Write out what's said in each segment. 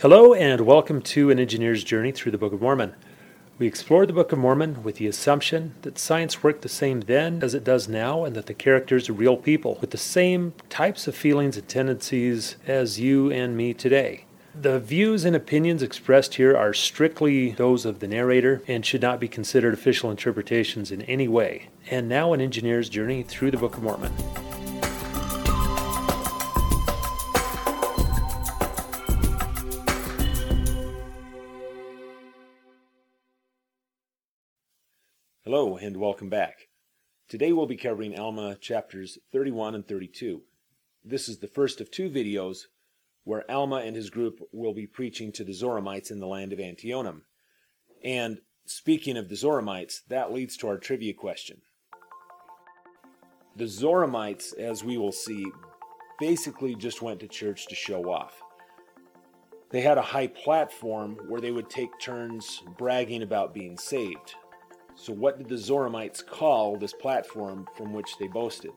Hello, and welcome to An Engineer's Journey Through the Book of Mormon. We explore the Book of Mormon with the assumption that science worked the same then as it does now, and that the characters are real people with the same types of feelings and tendencies as you and me today. The views and opinions expressed here are strictly those of the narrator and should not be considered official interpretations in any way. And now, an engineer's journey through the Book of Mormon. Hello, and welcome back. Today we'll be covering Alma chapters 31 and 32. This is the first of two videos where Alma and his group will be preaching to the Zoramites in the land of Antionum. And speaking of the Zoramites, that leads to our trivia question. The Zoramites, as we will see, basically just went to church to show off. They had a high platform where they would take turns bragging about being saved. So, what did the Zoramites call this platform from which they boasted?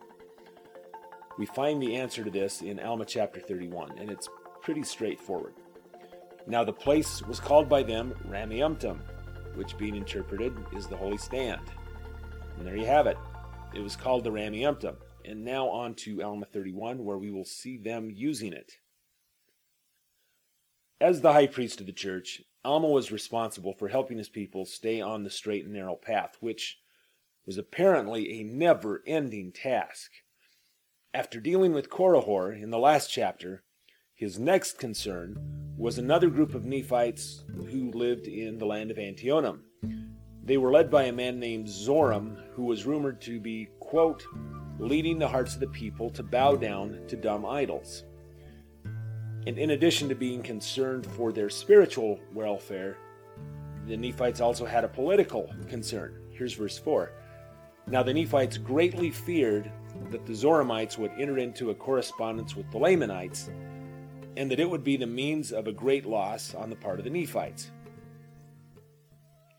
We find the answer to this in Alma chapter 31, and it's pretty straightforward. Now, the place was called by them Rameumptom, which, being interpreted, is the holy stand. And there you have it. It was called the Rameumptom. And now on to Alma 31, where we will see them using it. As the high priest of the church, Alma was responsible for helping his people stay on the straight and narrow path, which was apparently a never ending task. After dealing with Korihor in the last chapter, his next concern was another group of Nephites who lived in the land of Antionum. They were led by a man named Zoram, who was rumored to be, quote, leading the hearts of the people to bow down to dumb idols. And in addition to being concerned for their spiritual welfare, the Nephites also had a political concern. Here's verse 4. Now the Nephites greatly feared that the Zoramites would enter into a correspondence with the Lamanites, and that it would be the means of a great loss on the part of the Nephites.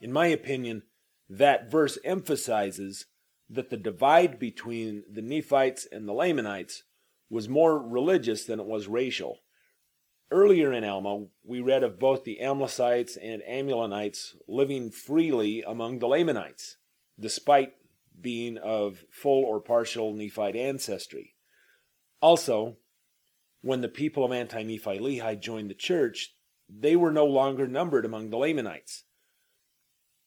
In my opinion, that verse emphasizes that the divide between the Nephites and the Lamanites was more religious than it was racial. Earlier in Alma, we read of both the Amlicites and Amulonites living freely among the Lamanites, despite being of full or partial Nephite ancestry. Also, when the people of Anti Nephi Lehi joined the church, they were no longer numbered among the Lamanites.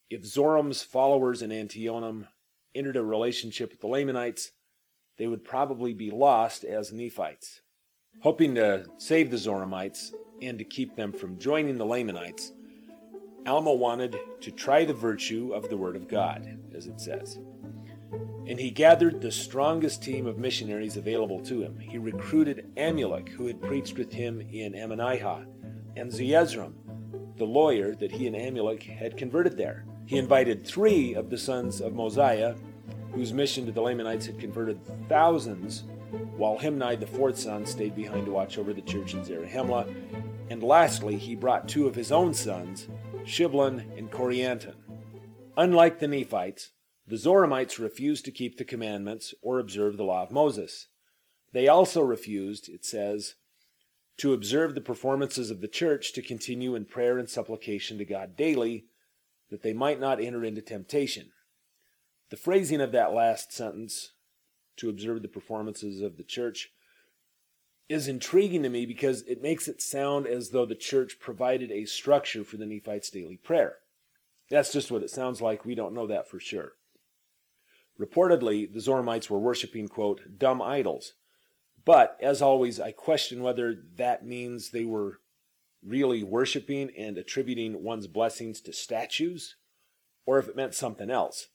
If Zoram's followers in Antionum entered a relationship with the Lamanites, they would probably be lost as Nephites. Hoping to save the Zoramites and to keep them from joining the Lamanites, Alma wanted to try the virtue of the Word of God, as it says. And he gathered the strongest team of missionaries available to him. He recruited Amulek, who had preached with him in Ammonihah, and Zeezrom, the lawyer that he and Amulek had converted there. He invited three of the sons of Mosiah, whose mission to the Lamanites had converted thousands while Himni, the fourth son, stayed behind to watch over the church in Zarahemla. And lastly, he brought two of his own sons, Shiblon and Corianton. Unlike the Nephites, the Zoramites refused to keep the commandments or observe the law of Moses. They also refused, it says, to observe the performances of the church to continue in prayer and supplication to God daily, that they might not enter into temptation. The phrasing of that last sentence to observe the performances of the church is intriguing to me because it makes it sound as though the church provided a structure for the Nephites' daily prayer. That's just what it sounds like. We don't know that for sure. Reportedly, the Zoramites were worshiping, quote, dumb idols. But, as always, I question whether that means they were really worshiping and attributing one's blessings to statues, or if it meant something else.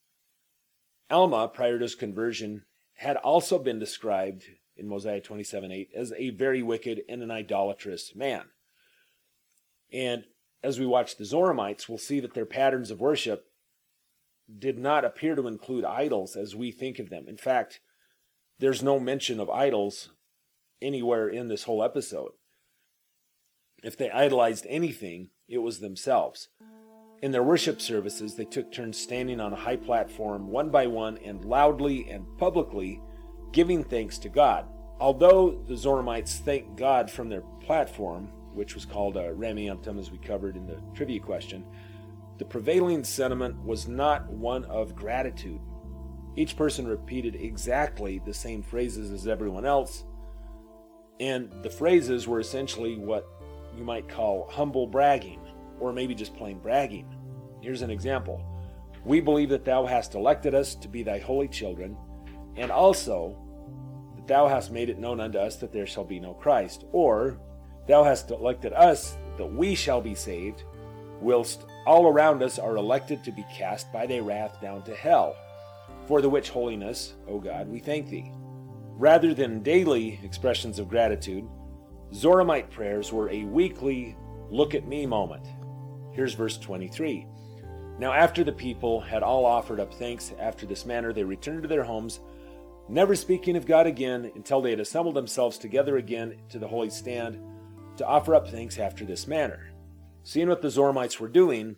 Alma, prior to his conversion, had also been described in Mosiah 27 8 as a very wicked and an idolatrous man. And as we watch the Zoramites, we'll see that their patterns of worship did not appear to include idols as we think of them. In fact, there's no mention of idols anywhere in this whole episode. If they idolized anything, it was themselves. In their worship services, they took turns standing on a high platform one by one and loudly and publicly giving thanks to God. Although the Zoramites thanked God from their platform, which was called uh, a Rameumptom, as we covered in the trivia question, the prevailing sentiment was not one of gratitude. Each person repeated exactly the same phrases as everyone else, and the phrases were essentially what you might call humble bragging, or maybe just plain bragging. Here's an example We believe that thou hast elected us to be thy holy children, and also that thou hast made it known unto us that there shall be no Christ, or thou hast elected us that we shall be saved, whilst all around us are elected to be cast by thy wrath down to hell. For the which holiness, O God, we thank thee. Rather than daily expressions of gratitude, Zoramite prayers were a weekly look at me moment. Here's verse 23. Now, after the people had all offered up thanks after this manner, they returned to their homes, never speaking of God again until they had assembled themselves together again to the holy stand to offer up thanks after this manner. Seeing what the Zoramites were doing,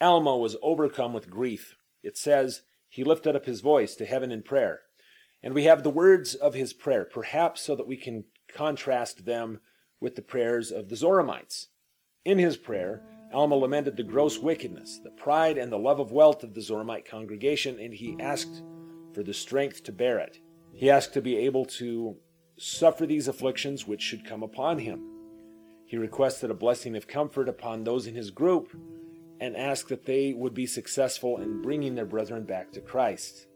Alma was overcome with grief. It says, He lifted up his voice to heaven in prayer. And we have the words of his prayer, perhaps so that we can contrast them with the prayers of the Zoramites. In his prayer, Alma lamented the gross wickedness, the pride, and the love of wealth of the Zoramite congregation, and he asked for the strength to bear it. He asked to be able to suffer these afflictions which should come upon him. He requested a blessing of comfort upon those in his group and asked that they would be successful in bringing their brethren back to Christ.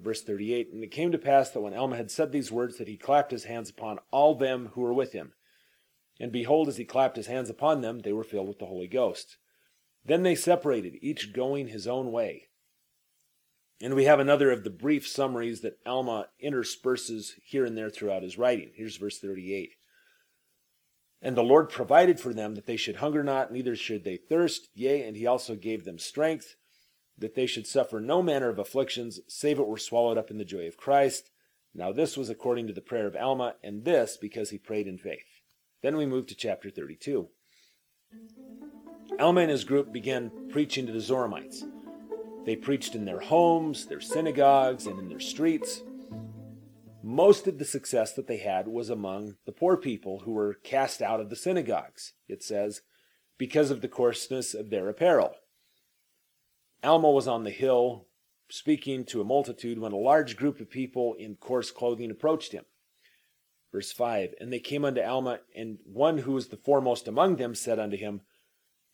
Verse 38 And it came to pass that when Alma had said these words, that he clapped his hands upon all them who were with him. And behold, as he clapped his hands upon them, they were filled with the Holy Ghost. Then they separated, each going his own way. And we have another of the brief summaries that Alma intersperses here and there throughout his writing. Here's verse 38. And the Lord provided for them that they should hunger not, neither should they thirst. Yea, and he also gave them strength that they should suffer no manner of afflictions, save it were swallowed up in the joy of Christ. Now this was according to the prayer of Alma, and this because he prayed in faith. Then we move to chapter 32. Alma and his group began preaching to the Zoramites. They preached in their homes, their synagogues, and in their streets. Most of the success that they had was among the poor people who were cast out of the synagogues, it says, because of the coarseness of their apparel. Alma was on the hill speaking to a multitude when a large group of people in coarse clothing approached him. Verse 5 And they came unto Alma, and one who was the foremost among them said unto him,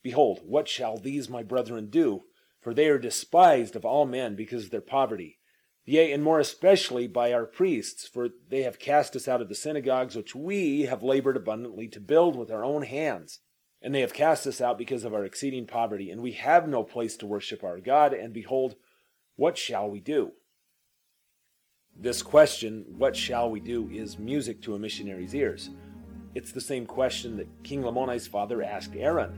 Behold, what shall these my brethren do? For they are despised of all men because of their poverty. Yea, and more especially by our priests, for they have cast us out of the synagogues which we have labored abundantly to build with our own hands. And they have cast us out because of our exceeding poverty, and we have no place to worship our God. And behold, what shall we do? This question, what shall we do, is music to a missionary's ears. It's the same question that King Lamoni's father asked Aaron.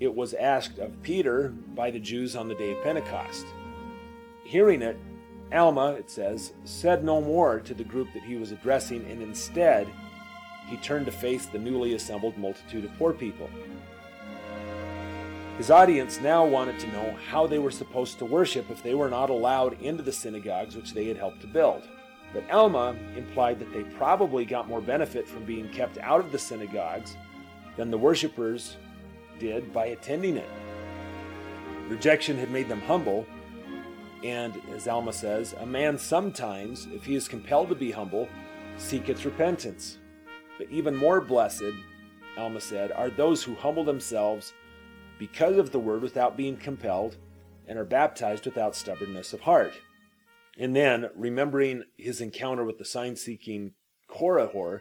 It was asked of Peter by the Jews on the day of Pentecost. Hearing it, Alma, it says, said no more to the group that he was addressing, and instead he turned to face the newly assembled multitude of poor people. His audience now wanted to know how they were supposed to worship if they were not allowed into the synagogues which they had helped to build. But Alma implied that they probably got more benefit from being kept out of the synagogues than the worshippers did by attending it. Rejection had made them humble, and as Alma says, a man sometimes, if he is compelled to be humble, seeketh repentance. But even more blessed, Alma said, are those who humble themselves because of the word without being compelled and are baptized without stubbornness of heart. And then, remembering his encounter with the sign seeking Korihor,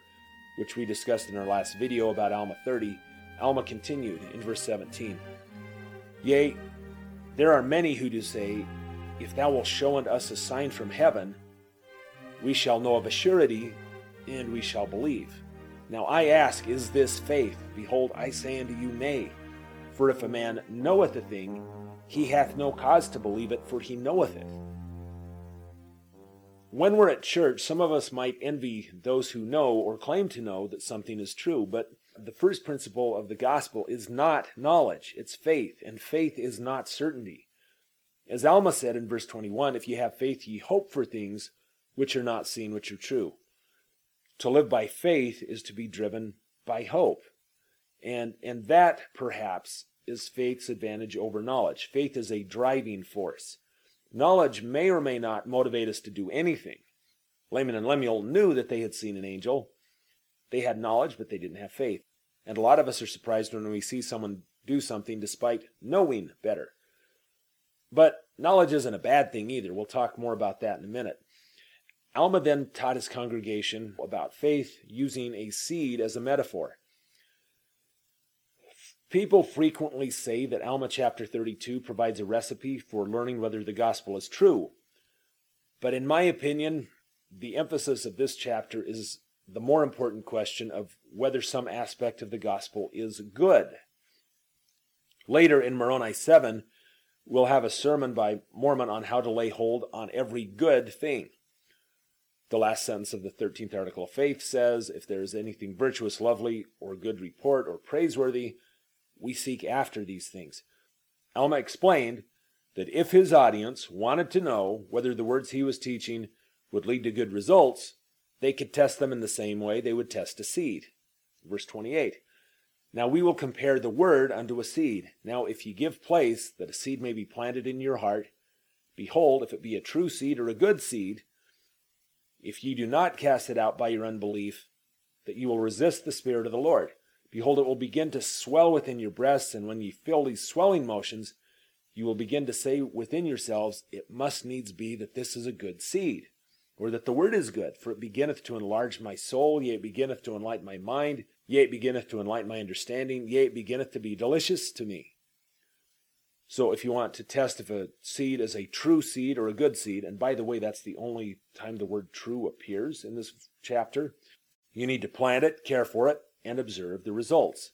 which we discussed in our last video about Alma 30, Alma continued in verse 17 Yea, there are many who do say, If thou wilt show unto us a sign from heaven, we shall know of a surety, and we shall believe. Now I ask, is this faith? Behold, I say unto you, Nay. For if a man knoweth a thing, he hath no cause to believe it, for he knoweth it. When we're at church, some of us might envy those who know or claim to know that something is true, but the first principle of the gospel is not knowledge, it's faith, and faith is not certainty. As Alma said in verse 21, if ye have faith, ye hope for things which are not seen, which are true. To live by faith is to be driven by hope. And, and that, perhaps, is faith's advantage over knowledge. Faith is a driving force. Knowledge may or may not motivate us to do anything. Laman and Lemuel knew that they had seen an angel. They had knowledge, but they didn't have faith. And a lot of us are surprised when we see someone do something despite knowing better. But knowledge isn't a bad thing either. We'll talk more about that in a minute. Alma then taught his congregation about faith using a seed as a metaphor. People frequently say that Alma chapter 32 provides a recipe for learning whether the gospel is true. But in my opinion, the emphasis of this chapter is the more important question of whether some aspect of the gospel is good. Later in Moroni 7, we'll have a sermon by Mormon on how to lay hold on every good thing. The last sentence of the 13th article of faith says, If there is anything virtuous, lovely, or good report, or praiseworthy, we seek after these things. Alma explained that if his audience wanted to know whether the words he was teaching would lead to good results, they could test them in the same way they would test a seed. Verse 28. Now we will compare the word unto a seed. Now if ye give place that a seed may be planted in your heart, behold, if it be a true seed or a good seed, if ye do not cast it out by your unbelief, that you will resist the Spirit of the Lord. Behold, it will begin to swell within your breasts, and when ye feel these swelling motions, you will begin to say within yourselves, It must needs be that this is a good seed, or that the word is good, for it beginneth to enlarge my soul, yea, it beginneth to enlighten my mind, yea, it beginneth to enlighten my understanding, yea, it beginneth to be delicious to me. So if you want to test if a seed is a true seed or a good seed, and by the way, that's the only time the word true appears in this chapter, you need to plant it, care for it, and observe the results.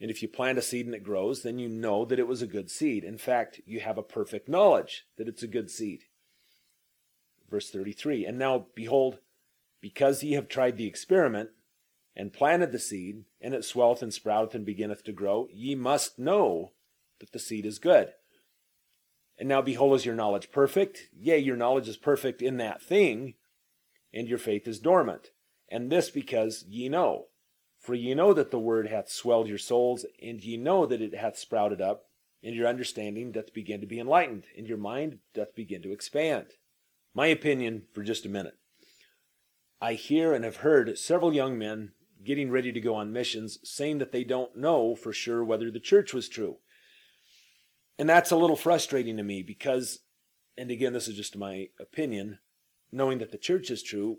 And if you plant a seed and it grows, then you know that it was a good seed. In fact, you have a perfect knowledge that it's a good seed. Verse 33 And now, behold, because ye have tried the experiment, and planted the seed, and it swelleth and sprouteth and beginneth to grow, ye must know that the seed is good. And now, behold, is your knowledge perfect? Yea, your knowledge is perfect in that thing, and your faith is dormant. And this because ye know. For ye know that the word hath swelled your souls, and ye know that it hath sprouted up, and your understanding doth begin to be enlightened, and your mind doth begin to expand. My opinion for just a minute. I hear and have heard several young men getting ready to go on missions saying that they don't know for sure whether the church was true. And that's a little frustrating to me because, and again, this is just my opinion, knowing that the church is true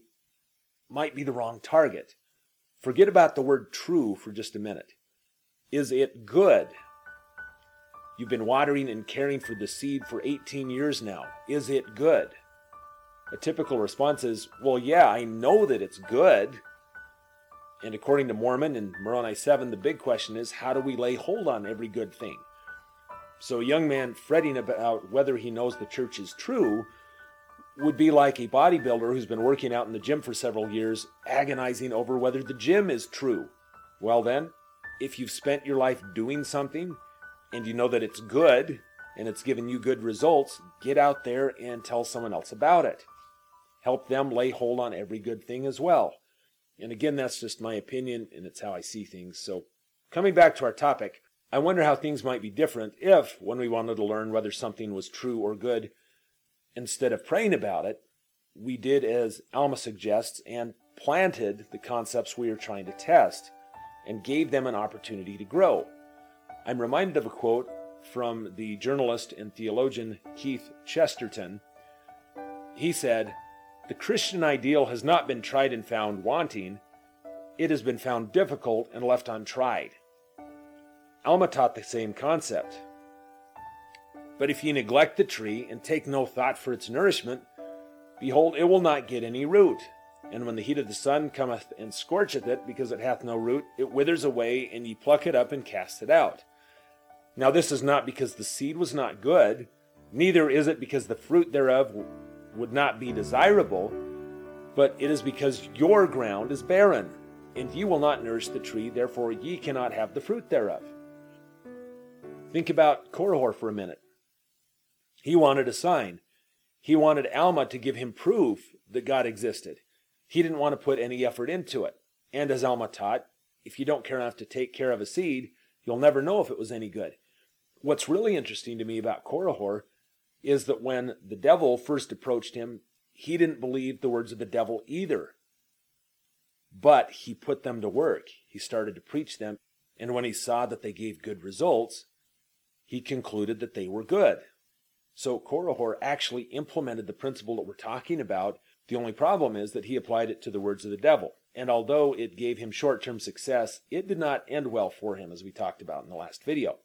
might be the wrong target. Forget about the word true for just a minute. Is it good? You've been watering and caring for the seed for 18 years now. Is it good? A typical response is, well, yeah, I know that it's good. And according to Mormon and Moroni 7, the big question is, how do we lay hold on every good thing? So a young man fretting about whether he knows the church is true would be like a bodybuilder who's been working out in the gym for several years, agonizing over whether the gym is true. Well, then, if you've spent your life doing something and you know that it's good and it's given you good results, get out there and tell someone else about it. Help them lay hold on every good thing as well. And again, that's just my opinion and it's how I see things. So, coming back to our topic, I wonder how things might be different if, when we wanted to learn whether something was true or good, instead of praying about it, we did as Alma suggests and planted the concepts we are trying to test and gave them an opportunity to grow. I'm reminded of a quote from the journalist and theologian Keith Chesterton. He said, The Christian ideal has not been tried and found wanting, it has been found difficult and left untried. Alma taught the same concept. But if ye neglect the tree and take no thought for its nourishment, behold, it will not get any root. And when the heat of the sun cometh and scorcheth it, because it hath no root, it withers away, and ye pluck it up and cast it out. Now this is not because the seed was not good, neither is it because the fruit thereof would not be desirable, but it is because your ground is barren, and ye will not nourish the tree, therefore ye cannot have the fruit thereof. Think about Korihor for a minute. He wanted a sign. He wanted Alma to give him proof that God existed. He didn't want to put any effort into it. And as Alma taught, if you don't care enough to take care of a seed, you'll never know if it was any good. What's really interesting to me about Korihor is that when the devil first approached him, he didn't believe the words of the devil either. But he put them to work. He started to preach them. And when he saw that they gave good results, he concluded that they were good. So Korihor actually implemented the principle that we're talking about. The only problem is that he applied it to the words of the devil. And although it gave him short term success, it did not end well for him, as we talked about in the last video.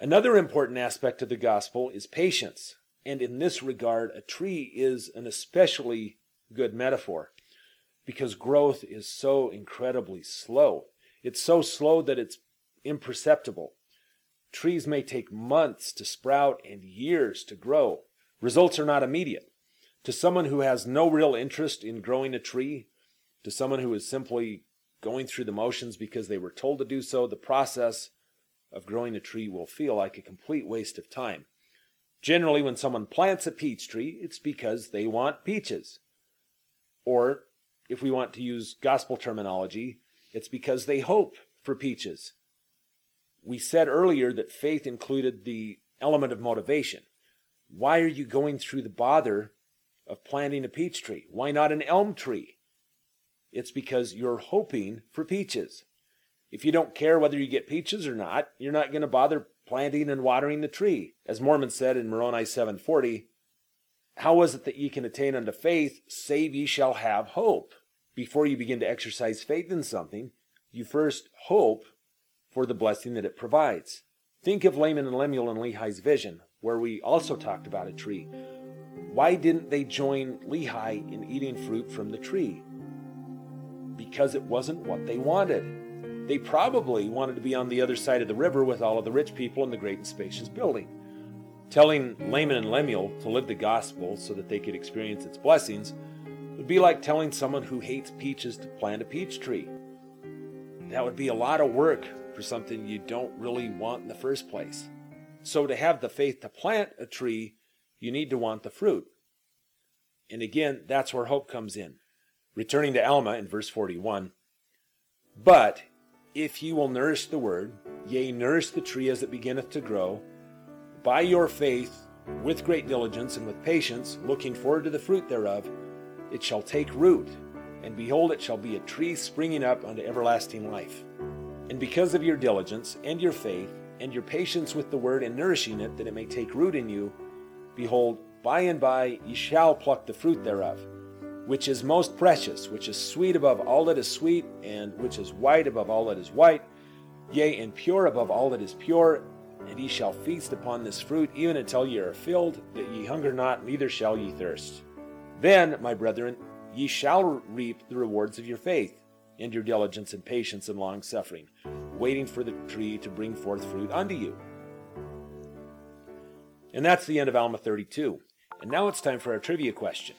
Another important aspect of the gospel is patience. And in this regard, a tree is an especially good metaphor because growth is so incredibly slow. It's so slow that it's imperceptible. Trees may take months to sprout and years to grow. Results are not immediate. To someone who has no real interest in growing a tree, to someone who is simply going through the motions because they were told to do so, the process of growing a tree will feel like a complete waste of time. Generally, when someone plants a peach tree, it's because they want peaches. Or, if we want to use gospel terminology, it's because they hope for peaches. We said earlier that faith included the element of motivation. Why are you going through the bother of planting a peach tree? Why not an elm tree? It's because you're hoping for peaches. If you don't care whether you get peaches or not, you're not going to bother planting and watering the tree. As Mormon said in Moroni 740, how is it that ye can attain unto faith, save ye shall have hope? Before you begin to exercise faith in something, you first hope for the blessing that it provides. Think of Laman and Lemuel and Lehi's vision, where we also talked about a tree. Why didn't they join Lehi in eating fruit from the tree? Because it wasn't what they wanted. They probably wanted to be on the other side of the river with all of the rich people in the great and spacious building. Telling Laman and Lemuel to live the gospel so that they could experience its blessings would be like telling someone who hates peaches to plant a peach tree. That would be a lot of work for something you don't really want in the first place. So, to have the faith to plant a tree, you need to want the fruit. And again, that's where hope comes in. Returning to Alma in verse 41 But if ye will nourish the word, yea, nourish the tree as it beginneth to grow, by your faith, with great diligence and with patience, looking forward to the fruit thereof, it shall take root, and behold, it shall be a tree springing up unto everlasting life. And because of your diligence and your faith and your patience with the word and nourishing it, that it may take root in you, behold, by and by ye shall pluck the fruit thereof which is most precious, which is sweet above all that is sweet, and which is white above all that is white, yea, and pure above all that is pure. And ye shall feast upon this fruit, even until ye are filled, that ye hunger not, neither shall ye thirst. Then, my brethren, ye shall reap the rewards of your faith, and your diligence and patience and long suffering, waiting for the tree to bring forth fruit unto you. And that's the end of Alma 32. And now it's time for our trivia question.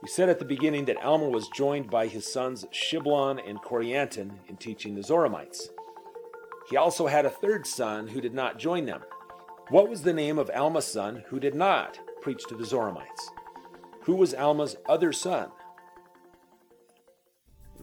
We said at the beginning that Alma was joined by his sons Shiblon and Corianton in teaching the Zoramites. He also had a third son who did not join them. What was the name of Alma's son who did not preach to the Zoramites? Who was Alma's other son?